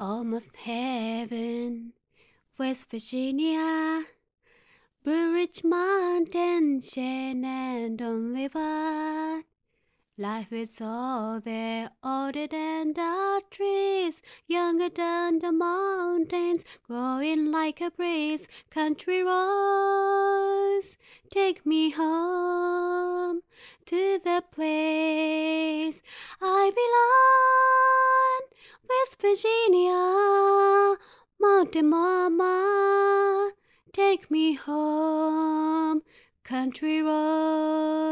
almost heaven. West Virginia, Blue Ridge Mountain, Shenandoah River. Life is all there, older than the trees, younger than the mountains, growing like a breeze. Country roads, take me home to the place I belong. West Virginia, Mountain Mama, take me home. Country roads.